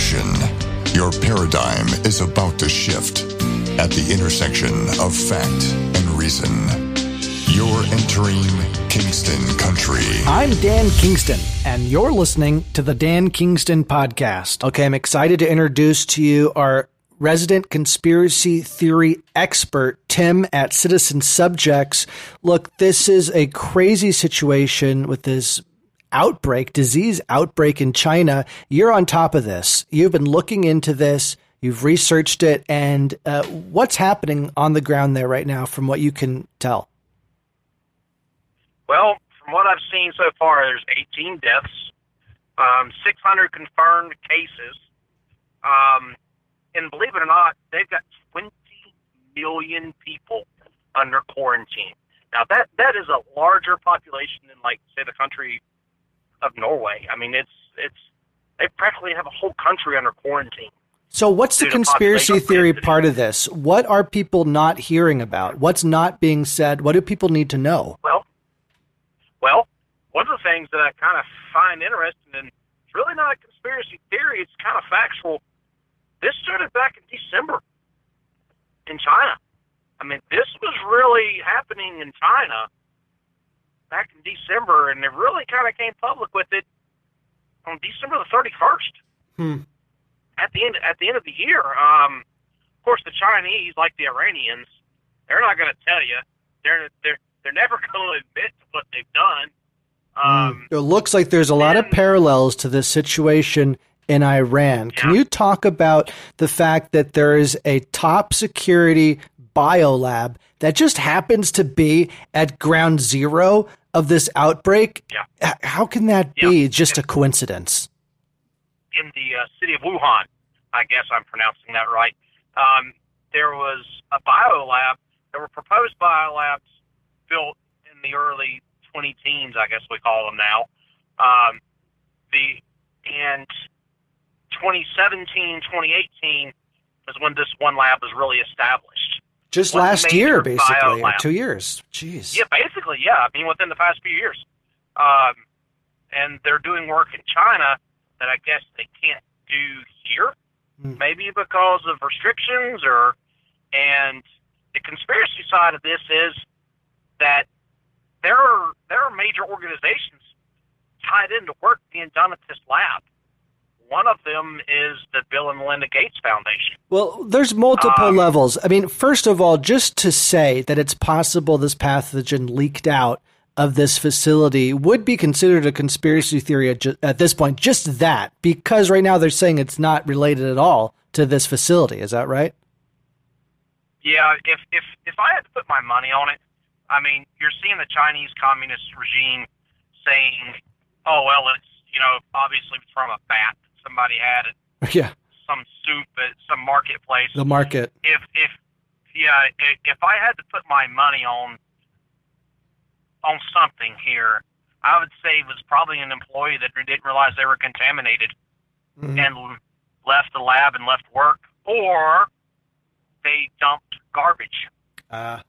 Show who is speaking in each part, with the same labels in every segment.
Speaker 1: caution. Your paradigm is about to shift at the intersection of fact and reason. You're entering Kingston Country.
Speaker 2: I'm Dan Kingston, and you're listening to the Dan Kingston Podcast. Okay, I'm excited to introduce to you our resident conspiracy theory expert, Tim at Citizen Subjects. Look, this is a crazy situation with this outbreak, disease outbreak in China. You're on top of this. You've been looking into this. You've researched it, and uh, what's happening on the ground there right now, from what you can tell?
Speaker 3: Well, from what I've seen so far, there's 18 deaths, um, 600 confirmed cases, um, and believe it or not, they've got 20 million people under quarantine. Now that that is a larger population than like say the country of Norway. I mean, it's it's they practically have a whole country under quarantine.
Speaker 2: So, what's the conspiracy theory part of this? What are people not hearing about? What's not being said? What do people need to know?
Speaker 3: Well, well, one of the things that I kind of find interesting, and it's really not a conspiracy theory; it's kind of factual. This started back in December in China. I mean, this was really happening in China back in December, and they really kind of came public with it on December the thirty first.
Speaker 2: Hmm.
Speaker 3: At the end, at the end of the year, um, of course, the Chinese, like the Iranians, they're not going to tell you. They're they're they're never going to admit to what they've done. Um,
Speaker 2: it looks like there's a lot of parallels to this situation in Iran. Can you talk about the fact that there is a top security biolab that just happens to be at ground zero of this outbreak?
Speaker 3: Yeah.
Speaker 2: How can that
Speaker 3: Yeah.
Speaker 2: be just a coincidence?
Speaker 3: in the uh, city of Wuhan. I guess I'm pronouncing that right. Um, there was a biolab. There were proposed biolabs built in the early 20 teens, I guess we call them now. Um, the and 2017, 2018 is when this one lab was really established.
Speaker 2: Just
Speaker 3: One
Speaker 2: last year, basically, or two years. Jeez.
Speaker 3: Yeah, basically, yeah. I mean, within the past few years, um, and they're doing work in China that I guess they can't do here,
Speaker 2: Hmm.
Speaker 3: maybe because of restrictions or. And the conspiracy side of this is that there are there are major organizations tied into work being done at this lab. One of them is the Bill and Melinda Gates Foundation.
Speaker 2: Well, there's multiple
Speaker 3: Um,
Speaker 2: levels. I mean, first of all, just to say that it's possible this pathogen leaked out of this facility would be considered a conspiracy theory at, at this point. Just that, because right now they're saying it's not related at all to this facility. Is that right?
Speaker 3: Yeah, if if if I had to put my money on it, I mean, you're seeing the Chinese communist regime saying, "Oh well, it's you know obviously from a bat. Somebody had it,
Speaker 2: Yeah,
Speaker 3: some soup at some marketplace."
Speaker 2: the market.
Speaker 3: If if yeah, if, if I had to put my money on on something here, I would say it was probably an employee that didn't realize they were contaminated
Speaker 2: Mhm.
Speaker 3: and left the lab and left work, or they dumped garbage.
Speaker 2: Uh,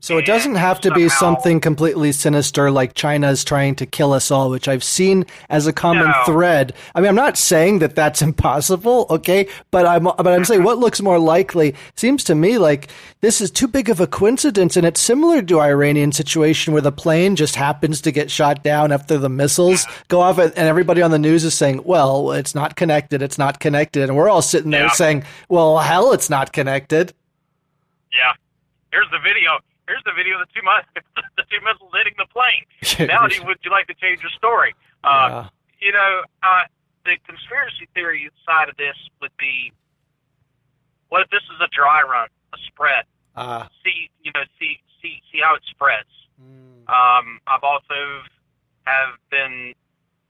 Speaker 2: so it doesn't have to be something completely sinister like China's trying to kill us all, which I've seen as a common
Speaker 3: No.
Speaker 2: thread. I mean, I'm not saying that that's impossible, okay? But I'm but I'm saying what looks more likely seems to me like this is too big of a coincidence, and it's similar to Iranian situation where the plane just happens to get shot down after the missiles go off, and everybody on the news is saying, "Well, it's not connected. It's not connected," and we're all sitting there
Speaker 3: Yeah.
Speaker 2: saying, "Well, hell, it's not connected."
Speaker 3: Yeah. Here's the video. Here's the video of the two the two missiles hitting the plane. now, do would you like to change your story? Uh,
Speaker 2: Yeah.
Speaker 3: You know, uh, the conspiracy theory side of this would be, what if this is a dry run, a spread?
Speaker 2: Uh,
Speaker 3: See, you know, see see see how it spreads.
Speaker 2: mm,
Speaker 3: Um, I've also have been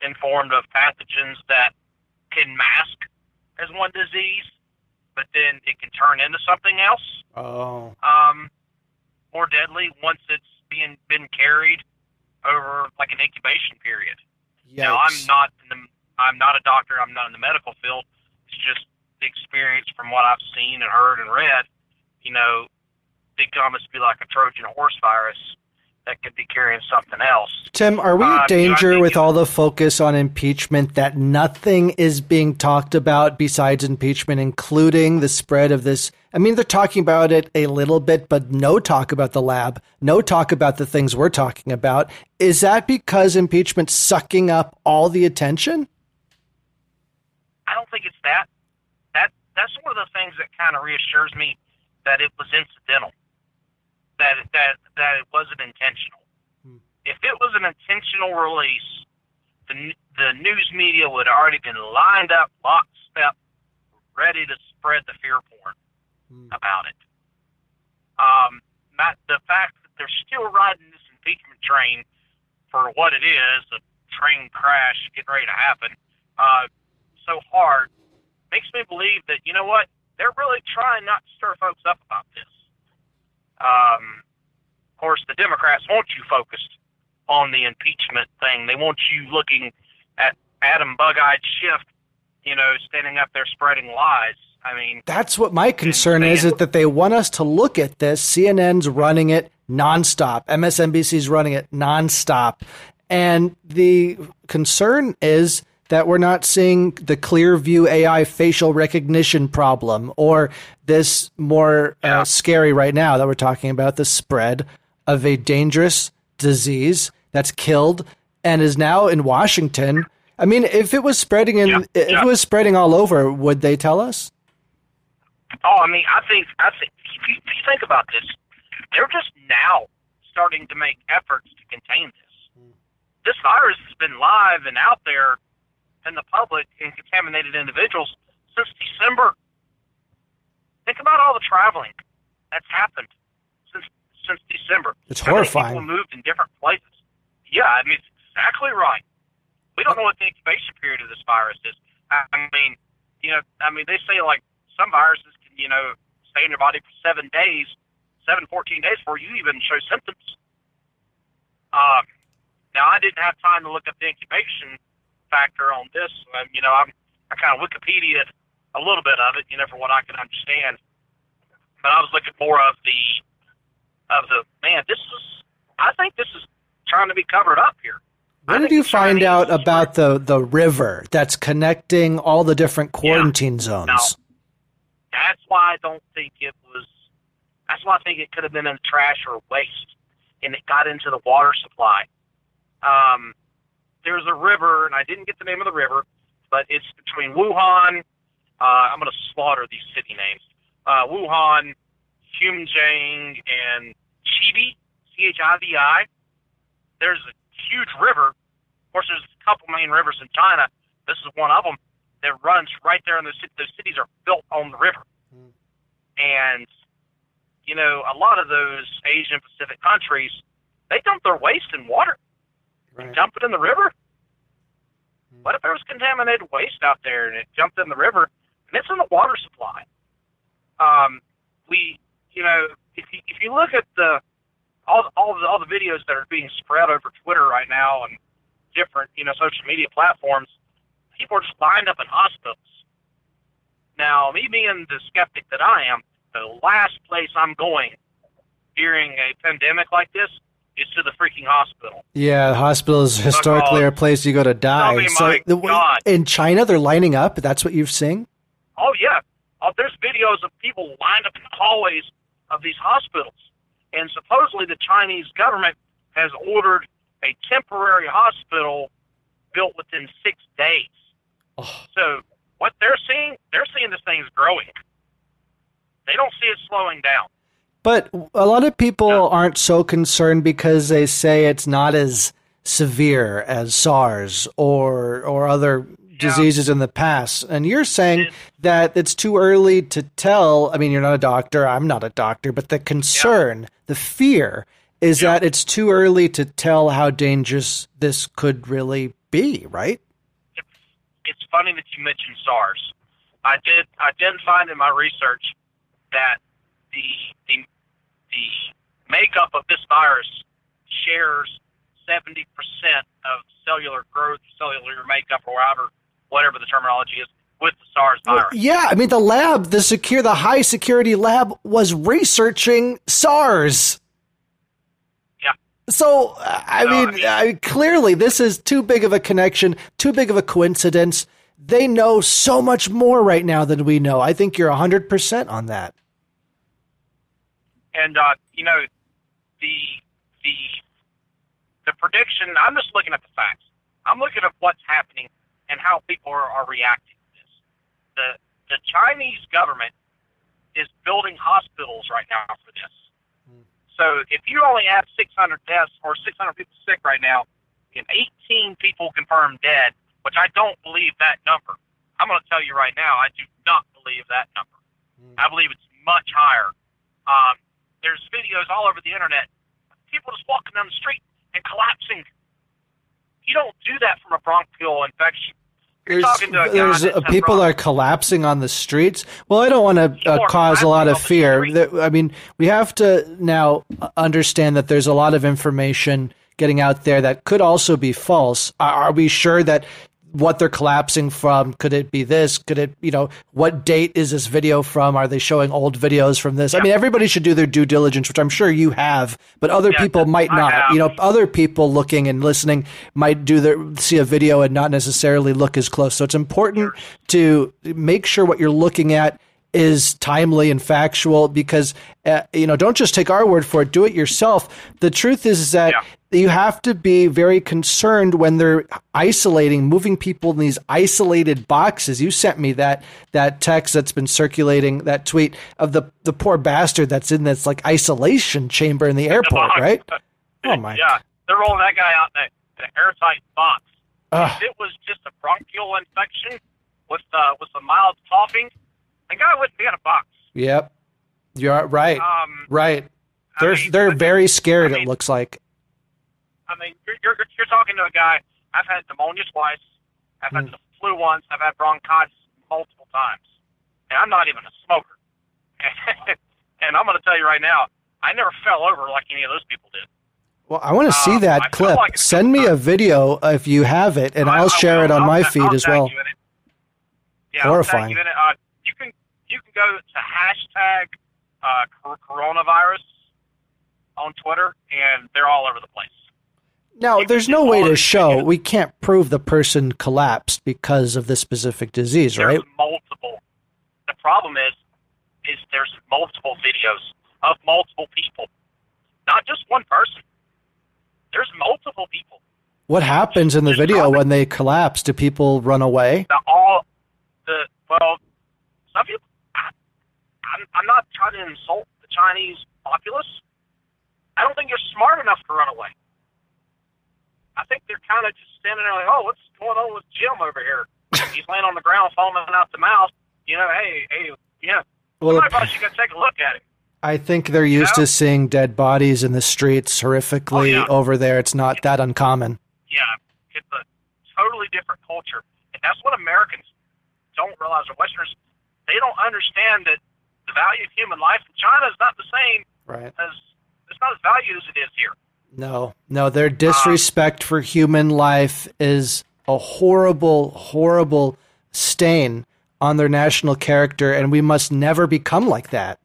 Speaker 3: informed of pathogens that can mask as one disease, but then it can turn into something else
Speaker 2: oh.
Speaker 3: um, more deadly once it's being been carried over like an incubation period. Now I'm not in the, I'm not a doctor. I'm not in the medical field. It's just the experience from what I've seen and heard and read. You know, it could almost be like a Trojan horse virus that could be carrying something else.
Speaker 2: Tim, are we in
Speaker 3: Uh,
Speaker 2: danger
Speaker 3: you know,
Speaker 2: with all the focus on impeachment that nothing is being talked about besides impeachment, including the spread of this? I mean, they're talking about it a little bit, but no talk about the lab, no talk about the things we're talking about. Is that because impeachment's sucking up all the attention?
Speaker 3: I don't think it's that. That that's one of the things that kind of reassures me that it was incidental. That that that it wasn't intentional. Hmm. If it was an intentional release, the the news media would have already been lined up, lockstep, ready to spread the fear porn about it. Um, not the fact that they're still riding this impeachment train for what it is, a train crash getting ready to happen, uh, so hard, makes me believe that, you know what, they're really trying not to stir folks up about this. Um, of course, the Democrats want you focused on the impeachment thing. They want you looking at Adam Bug-eyed Schiff, you know, standing up there spreading lies. I mean,
Speaker 2: That's what my concern is, is that they want us to look at this. CNN's running it nonstop. MSNBC's running it nonstop. And the concern is that we're not seeing the Clearview AI facial recognition problem or this more uh, scary right now that we're talking about the spread of a dangerous disease that's killed and is now in Washington. I mean, if it was spreading in,
Speaker 3: Yeah,
Speaker 2: if
Speaker 3: yeah.
Speaker 2: it was spreading all over, would they tell us?
Speaker 3: Oh, I mean, I think I think if you, if you think about this, they're just now starting to make efforts to contain this. This virus has been live and out there in the public and contaminated individuals since December. Think about all the traveling that's happened since since December.
Speaker 2: It's
Speaker 3: How many
Speaker 2: horrifying.
Speaker 3: People moved in different places. Yeah, I mean, it's exactly right. We don't know what the incubation period of this virus is. I mean, you know, I mean, they say like some viruses can, you know, stay in your body for seven days, seven, 14 days before you even show symptoms. Um, now, I didn't have time to look up the incubation factor on this. Um, you know, I'm, I kind of Wikipedia a little bit of it, you know, for what I can understand. But I was looking more of the, of the, man, this is, I think this is trying to be covered up here.
Speaker 2: When did you find out about the, the river that's connecting all the different quarantine zones?
Speaker 3: That's why I don't think it was. That's why I think it could have been in trash or waste, and it got into the water supply. Um, there's a river, and I didn't get the name of the river, but it's between Wuhan. Uh, I'm going to slaughter these city names. Uh, Wuhan, Humjiang, and Chibi, C H I V I. There's a huge river. Of course, there's a couple main rivers in China. This is one of them that runs right there in the city. Those cities are built on the river. And, you know, a lot of those Asian Pacific countries, they dump their waste in water.
Speaker 2: Right.
Speaker 3: Dump it in the river. What if there was contaminated waste out there and it jumped in the river and it's in the water supply? Um, we, you know, if you, if you look at the all all the all the videos that are being spread over Twitter right now and different you know social media platforms, people are just lined up in hospitals. Now, me being the skeptic that I am, the last place I'm going during a pandemic like this is to the freaking hospital.
Speaker 2: Yeah, the hospital is historically
Speaker 3: God.
Speaker 2: a place you go to die. so
Speaker 3: my
Speaker 2: the,
Speaker 3: God.
Speaker 2: in China, they're lining up. That's what you've seen.
Speaker 3: Oh yeah, oh, there's videos of people lined up in the hallways of these hospitals, and supposedly the Chinese government has ordered a temporary hospital built within six days. So what they're seeing, they're seeing this thing's growing. They don't see it slowing down.
Speaker 2: But a lot of people aren't so concerned because they say it's not as severe as SARS or or other diseases in the past. And you're saying that it's too early to tell. I mean, you're not a doctor. I'm not a doctor. But the concern, the fear, is that it's too early to tell how dangerous this could really be. Right?
Speaker 3: it's it's funny that you mentioned SARS. I did I did find in my research that the the the makeup of this virus shares seventy percent of cellular growth, cellular makeup, or whatever whatever the terminology is, with the SARS virus.
Speaker 2: Yeah. I mean, the lab, the secure, the high security lab was researching SARS.
Speaker 3: Yeah,
Speaker 2: So, I mean,
Speaker 3: I mean-
Speaker 2: I, clearly this is too big of a connection, too big of a coincidence. They know so much more right now than we know. I think you're 100% on that.
Speaker 3: And uh, you know, the the the prediction. I'm just looking at the facts. I'm looking at what's happening and how people are, are reacting to this. The the Chinese government is building hospitals right now for this. So if you only have 600 deaths or 600 people sick right now, and 18 people confirmed dead, which I don't believe that number. I'm going to tell you right now, I do not believe that number. I believe it's much higher. Um, there's videos all over the internet, people just walking down the street and collapsing. You don't do that from a bronchial infection. You're
Speaker 2: There's,
Speaker 3: to a
Speaker 2: there's people are collapsing on the streets. Well, I don't want to uh, cause a lot of
Speaker 3: collapsing on the
Speaker 2: fear. I mean, we have to now uh, understand that there's a lot of information getting out there that could also be false. Are, are we sure that what they're collapsing from could it be this? Could it, you know, what date is this video from? Are they showing old videos from this? I mean, everybody should do their due diligence, which I'm sure you have, but other
Speaker 3: Yeah,
Speaker 2: people might
Speaker 3: I
Speaker 2: not.
Speaker 3: have.
Speaker 2: You know, other people looking and listening might do their see a video and not necessarily look as close. So it's important to make sure what you're looking at is timely and factual because uh, you know don't just take our word for it do it yourself the truth is, is that
Speaker 3: Yeah.
Speaker 2: You have to be very concerned when they're isolating moving people in these isolated boxes you sent me that that text that's been circulating that tweet of the the poor bastard that's in this like isolation chamber in the airport
Speaker 3: box.
Speaker 2: right oh my
Speaker 3: Yeah, they're rolling that guy out in a- in an airtight box.
Speaker 2: Ugh.
Speaker 3: If it was just a bronchial infection with uh, with some mild coughing, the guy wouldn't be in a box.
Speaker 2: Yep. You're right.
Speaker 3: Um,
Speaker 2: right. They're
Speaker 3: mean,
Speaker 2: they're very scared.
Speaker 3: I mean-
Speaker 2: it looks like.
Speaker 3: I mean, you're, you're you're talking to a guy. I've had pneumonia twice. I've had
Speaker 2: Mm.
Speaker 3: the flu once. I've had bronchitis multiple times, and I'm not even a smoker. and I'm going to tell you right now, I never fell over like any of those people did.
Speaker 2: Well, I want to see
Speaker 3: Um,
Speaker 2: that
Speaker 3: I
Speaker 2: clip.
Speaker 3: like
Speaker 2: Send me a video if you have it, and
Speaker 3: I-
Speaker 2: I'll share it on
Speaker 3: I'll
Speaker 2: my feed
Speaker 3: I'll
Speaker 2: as well.
Speaker 3: you. Yeah,
Speaker 2: Horrifying.
Speaker 3: You. Uh, you can you can go to hashtag uh, coronavirus on Twitter, and they're all over the place.
Speaker 2: Now, there's no way to show. We can't prove the person collapsed because of this specific disease, right?
Speaker 3: There's multiple. The problem is, is there's multiple videos of multiple people, not just one person. There's multiple people.
Speaker 2: What happens in the
Speaker 3: There's
Speaker 2: video when they collapse? Do people run away?
Speaker 3: The all the well, some people. I, I'm I'm not trying to insult the Chinese populace. I don't think you're smart enough to run away. I think they're kind of just standing there like, oh, what's going on with Jim over here? He's laying on the ground, foaming out the mouth. You know, hey, hey, yeah.
Speaker 2: Well,
Speaker 3: Somebody probably should go take a look at it.
Speaker 2: I think they're used
Speaker 3: know?
Speaker 2: to seeing dead bodies in the streets horrifically
Speaker 3: Oh, yeah.
Speaker 2: over there. It's not that uncommon.
Speaker 3: Yeah, it's a totally different culture, and that's what Americans don't realize. Or Westerners, they don't understand that the value of human life in China is not the same
Speaker 2: Right.
Speaker 3: as it's not as valued as it is here.
Speaker 2: No, no, their disrespect for human life is a horrible, horrible stain on their national character, and we must never become like that.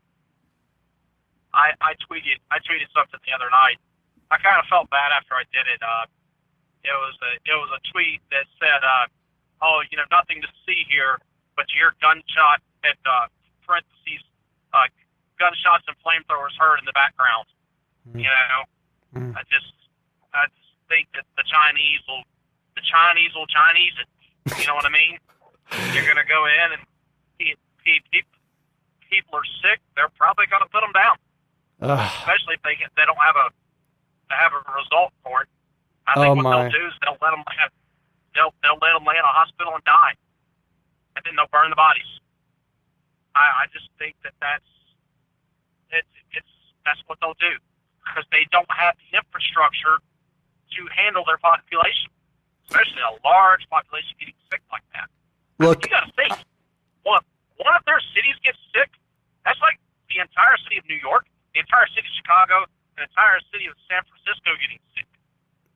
Speaker 3: I, I tweeted I tweeted something the other night. I kind of felt bad after I did it. Uh, it was a it was a tweet that said, uh, "Oh, you know, nothing to see here, but you hear gunshot at uh, parentheses, uh, gunshots and flamethrowers heard in the background." You know,
Speaker 2: Mm.
Speaker 3: I just I just think that the Chinese will the Chinese will Chinese it. You know what I mean? You're gonna go in and pe- pe- pe- people are sick. They're probably gonna put them down
Speaker 2: Ugh.
Speaker 3: especially if they get, they don't have a they have a result for it. I think
Speaker 2: Oh,
Speaker 3: what
Speaker 2: my.
Speaker 3: they'll do is they'll let them have they'll they'll let them lay in a hospital and die, and then they'll burn the bodies. I I just think that that's it's it's that's what they'll do because they don't have the infrastructure to handle their population, especially a large population getting sick like that.
Speaker 2: Look,
Speaker 3: You got to think. One, one of their cities gets sick. That's like the entire city of New York, the entire city of Chicago, the entire city of San Francisco getting sick.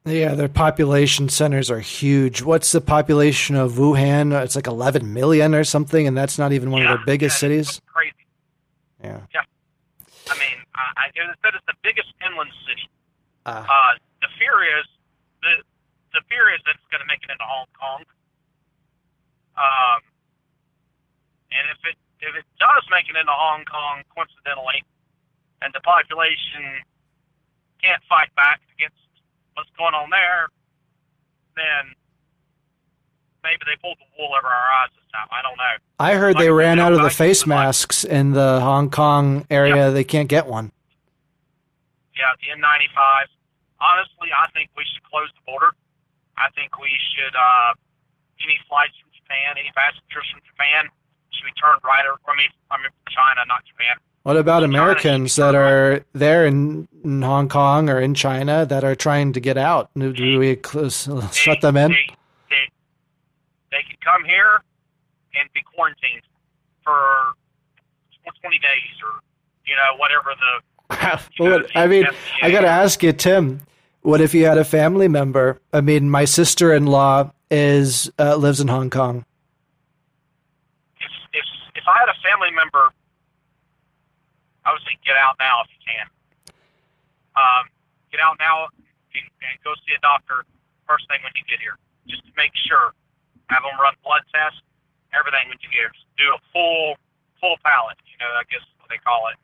Speaker 2: yeah, their population centers are huge. What's the population of Wuhan? It's like 11 million or something, and that's not even one of their biggest
Speaker 3: yeah,
Speaker 2: cities.
Speaker 3: Crazy.
Speaker 2: Yeah.
Speaker 3: I mean, I, I, it said it's the biggest inland city.
Speaker 2: Uh,
Speaker 3: Uh, the fear is the the fear is that it's going to make it into Hong Kong. Um, and if it if it does make it into Hong Kong, coincidentally, and the population can't fight back against what's going on there, then maybe they pulled the wool over our eyes this time. I don't know.
Speaker 2: I heard they ran out of the
Speaker 3: like-
Speaker 2: face
Speaker 3: like-
Speaker 2: masks in the Hong Kong area. They can't get one.
Speaker 3: Yeah, the N95. Honestly, I think we should close the border. I think we should, uh, any flights from Japan, any passengers from Japan should be turned right over. I mean, I mean China, not Japan.
Speaker 2: What about
Speaker 3: China
Speaker 2: Americans that are there in, in Hong Kong or in China that are trying to get out? Do we cl- shut them in?
Speaker 3: They, they, can come here and be quarantined for 20 days or, you know, whatever the
Speaker 2: Well, what- I mean, I got to ask you, Tim. What if you had a family member? I mean, my sister-in-law is uh, lives in Hong Kong.
Speaker 3: if if if I had a family member, I would say get out now if you can. Um, get out now and, and go see a doctor first thing when you get here, just to make sure. Have them run blood tests, everything when you. Just do a full full palate. You know, I guess what they call it.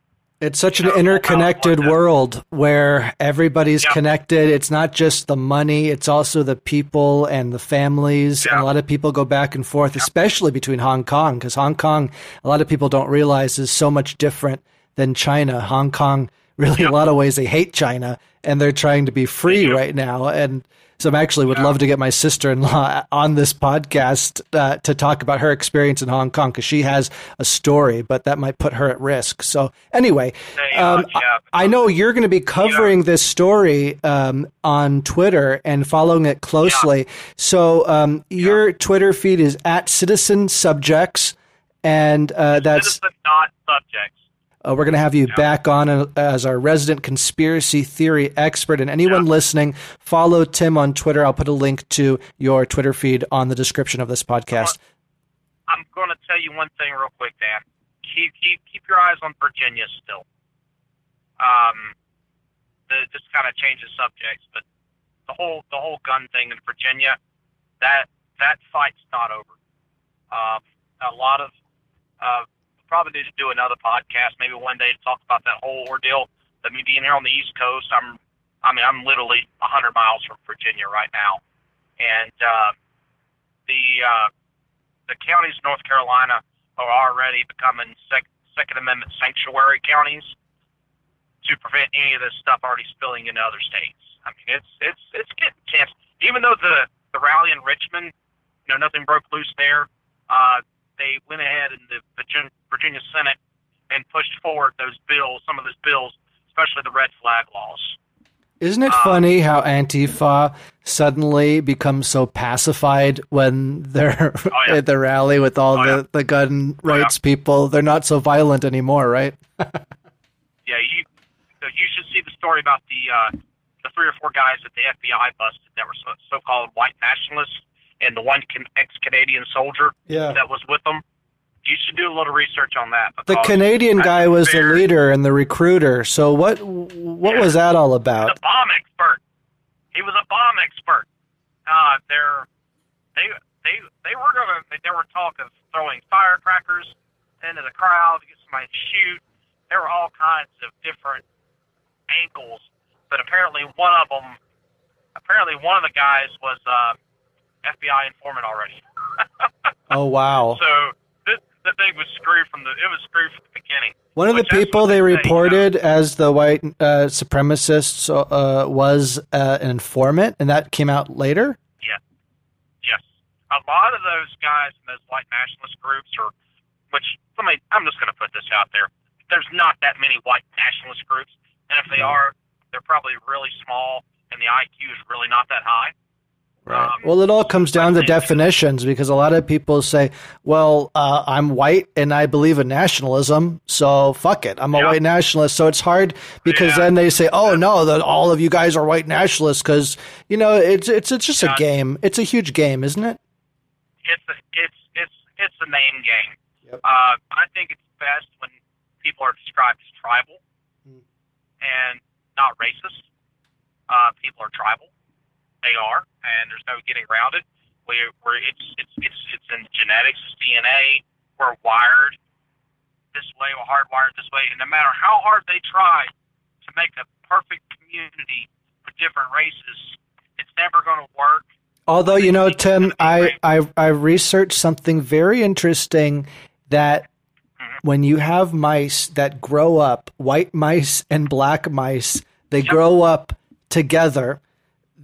Speaker 2: It's such an
Speaker 3: know,
Speaker 2: interconnected world where everybody's
Speaker 3: Yeah.
Speaker 2: connected. It's not just the money, it's also the people and the families. And a lot of people go back and forth, especially between Hong Kong, because Hong Kong, a lot of people don't realize, is so much different than China. Hong Kong, really, a lot of ways, they hate China and they're trying to be free right now. And so I actually would love to get my sister-in-law on this podcast uh, to talk about her experience in Hong Kong because she has a story, but that might put her at risk. So anyway, um,
Speaker 3: yeah.
Speaker 2: I know you're going to be covering this story um, on Twitter and following it closely. So um, your Twitter feed is at Citizen Subjects, and uh, that's
Speaker 3: Citizen, not subjects.
Speaker 2: Uh, we're going to have you back on uh, as our resident conspiracy theory expert. And anyone listening, follow Tim on Twitter. I'll put a link to your Twitter feed on the description of this podcast.
Speaker 3: I'm going to tell you one thing real quick, Dan. Keep keep keep your eyes on Virginia still. Um, the just kind of changes subjects, but the whole the whole gun thing in Virginia, that that fight's not over. Um, a lot of uh, probably need to do another podcast maybe one day to talk about that whole ordeal. But me being here on the East Coast, I'm I mean I'm literally 100 miles from Virginia right now, and uh, the uh, the counties in North Carolina are already becoming sec- Second Amendment sanctuary counties to prevent any of this stuff already spilling into other states. I mean, it's it's it's getting tense. Even though the the rally in Richmond, you know, nothing broke loose there. Uh, they went ahead in the Virgin- Virginia Senate and pushed forward those bills, some of those bills, especially the red flag laws.
Speaker 2: Isn't it
Speaker 3: Um,
Speaker 2: funny how Antifa suddenly becomes so pacified when they're
Speaker 3: Oh, yeah.
Speaker 2: at the rally with all
Speaker 3: Oh,
Speaker 2: the,
Speaker 3: yeah.
Speaker 2: the gun
Speaker 3: Oh, yeah.
Speaker 2: rights people? They're not so violent anymore, right?
Speaker 3: Yeah, you so you should see the story about the uh, the three or four guys that the FBI busted that were so, so-called white nationalists, and the one ex-Canadian soldier
Speaker 2: Yeah.
Speaker 3: that was with them. You should do a little research on that.
Speaker 2: The Canadian guy was the leader and the recruiter. So what what
Speaker 3: Yeah.
Speaker 2: was that all about?
Speaker 3: a bomb expert. He was a bomb expert. Uh, they're they they they were gonna they were talk of throwing firecrackers into the crowd to get somebody to shoot. There were all kinds of different angles, but apparently one of them, apparently one of the guys was uh, FBI informant already.
Speaker 2: Oh wow.
Speaker 3: So the thing was screwed from the it was screwed from the beginning.
Speaker 2: One of the people they
Speaker 3: they you know.
Speaker 2: reported as the white uh, supremacists uh, was uh, an informant, and that came out later.
Speaker 3: Yes. Yes. A lot of those guys in those white nationalist groups are, which, let me, I'm just going to put this out there. There's not that many white nationalist groups. And if they are, they're probably really small and the IQ is really not that high. Um,
Speaker 2: well, it all comes down to definitions because a lot of people say, "Well, uh, I'm white and I believe in nationalism, so fuck it, I'm a
Speaker 3: Yeah.
Speaker 2: white nationalist." So it's hard because
Speaker 3: Yeah.
Speaker 2: then they say, "Oh no, that all of you guys are white nationalists," because you know it's it's it's just a game. It's a huge game, isn't it?
Speaker 3: It's a, it's it's it's a name game.
Speaker 2: Yep.
Speaker 3: Uh, I think it's best when people are described as tribal
Speaker 2: Hmm.
Speaker 3: and not racist. Uh, people are tribal. They are, and there's no getting around it. We, we're it's it's it's it's in genetics, it's DNA. We're wired this way, we're hardwired this way, and no matter how hard they try to make a perfect community for different races, it's never going to work.
Speaker 2: Although you know, Tim, I, I I researched something very interesting that
Speaker 3: Mm-hmm.
Speaker 2: when you have mice that grow up, white mice and black mice, they grow up together,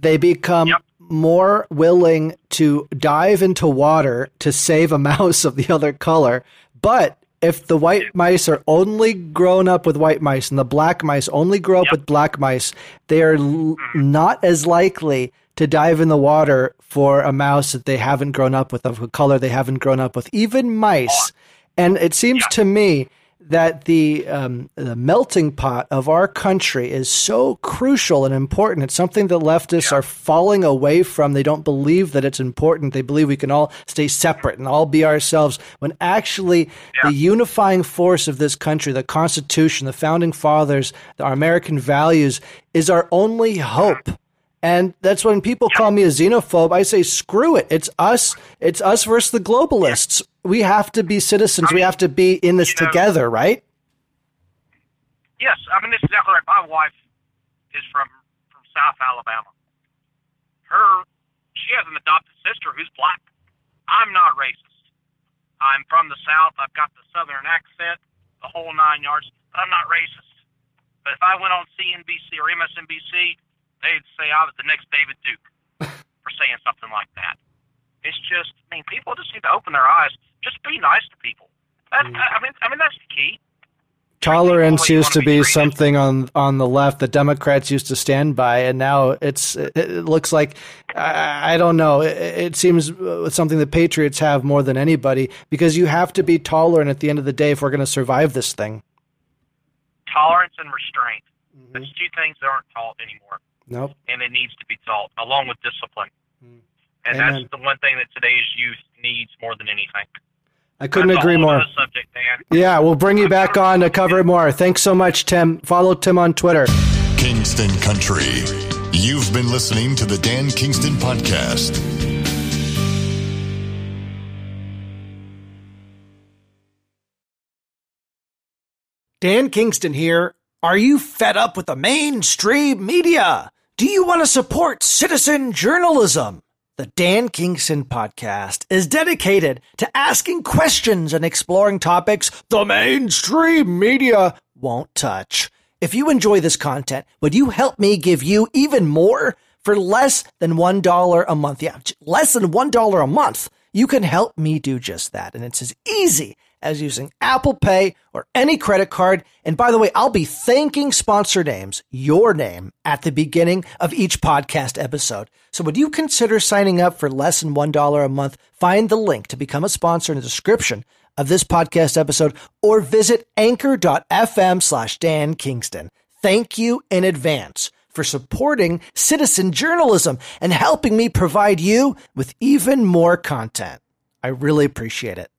Speaker 2: they become
Speaker 3: Yep.
Speaker 2: more willing to dive into water to save a mouse of the other color. But if the white mice are only grown up with white mice and the black mice only grow up
Speaker 3: Yep.
Speaker 2: with black mice, they are l- mm-hmm. not as likely to dive in the water for a mouse that they haven't grown up with, of a color they haven't grown up with. Even mice. And it seems to me that the um, the melting pot of our country is so crucial and important. It's something that leftists are falling away from. They don't believe that it's important. They believe we can all stay separate and all be ourselves. When actually, the unifying force of this country, the Constitution, the founding fathers, our American values, is our only hope. And that's when people call me a xenophobe. I say, screw it. It's us. It's us versus the globalists. We have to be citizens. we have to be in this
Speaker 3: you know-
Speaker 2: together, right?
Speaker 3: Yes, I mean it's exactly right. My wife is from from South Alabama. Her, she has an adopted sister who's black. I'm not racist. I'm from the South. I've got the Southern accent, the whole nine yards. But I'm not racist. But if I went on CNBC or MSNBC, they'd say I was the next David Duke for saying something like that. It's just, I mean, people just need to open their eyes. Just be nice to people. That, I mean, I mean that's the key.
Speaker 2: Tolerance used to
Speaker 3: be
Speaker 2: be something on on the left that Democrats used to stand by, and now it's it, it looks like I, I don't know. It, it seems uh, something the patriots have more than anybody because you have to be tolerant at the end of the day if we're going to survive this thing.
Speaker 3: Tolerance and restraint. That's two things that aren't taught anymore.
Speaker 2: Nope.
Speaker 3: and it needs to be taught along with discipline. Hmm. And
Speaker 2: Amen.
Speaker 3: that's the one thing that today's youth needs more than anything.
Speaker 2: I couldn't
Speaker 3: That's a
Speaker 2: agree
Speaker 3: whole
Speaker 2: more.
Speaker 3: subject, Dan.
Speaker 2: Yeah, we'll bring you back on to cover it more. Thanks so much, Tim. Follow Tim on Twitter.
Speaker 1: Kingston Country. You've been listening to the Dan Kingston Podcast.
Speaker 2: Dan Kingston here. Are you fed up with the mainstream media? Do you want to support citizen journalism? The Dan Kingston podcast is dedicated to asking questions and exploring topics the mainstream media won't touch. If you enjoy this content, would you help me give you even more for less than $1 a month? Yeah, less than $1 a month. You can help me do just that. And it's as easy as using Apple Pay or any credit card. And by the way, I'll be thanking sponsor names, your name, at the beginning of each podcast episode. So would you consider signing up for less than $1 a month? Find the link to become a sponsor in the description of this podcast episode or visit anchor.fm slash Dan Kingston. Thank you in advance for supporting citizen journalism and helping me provide you with even more content. I really appreciate it.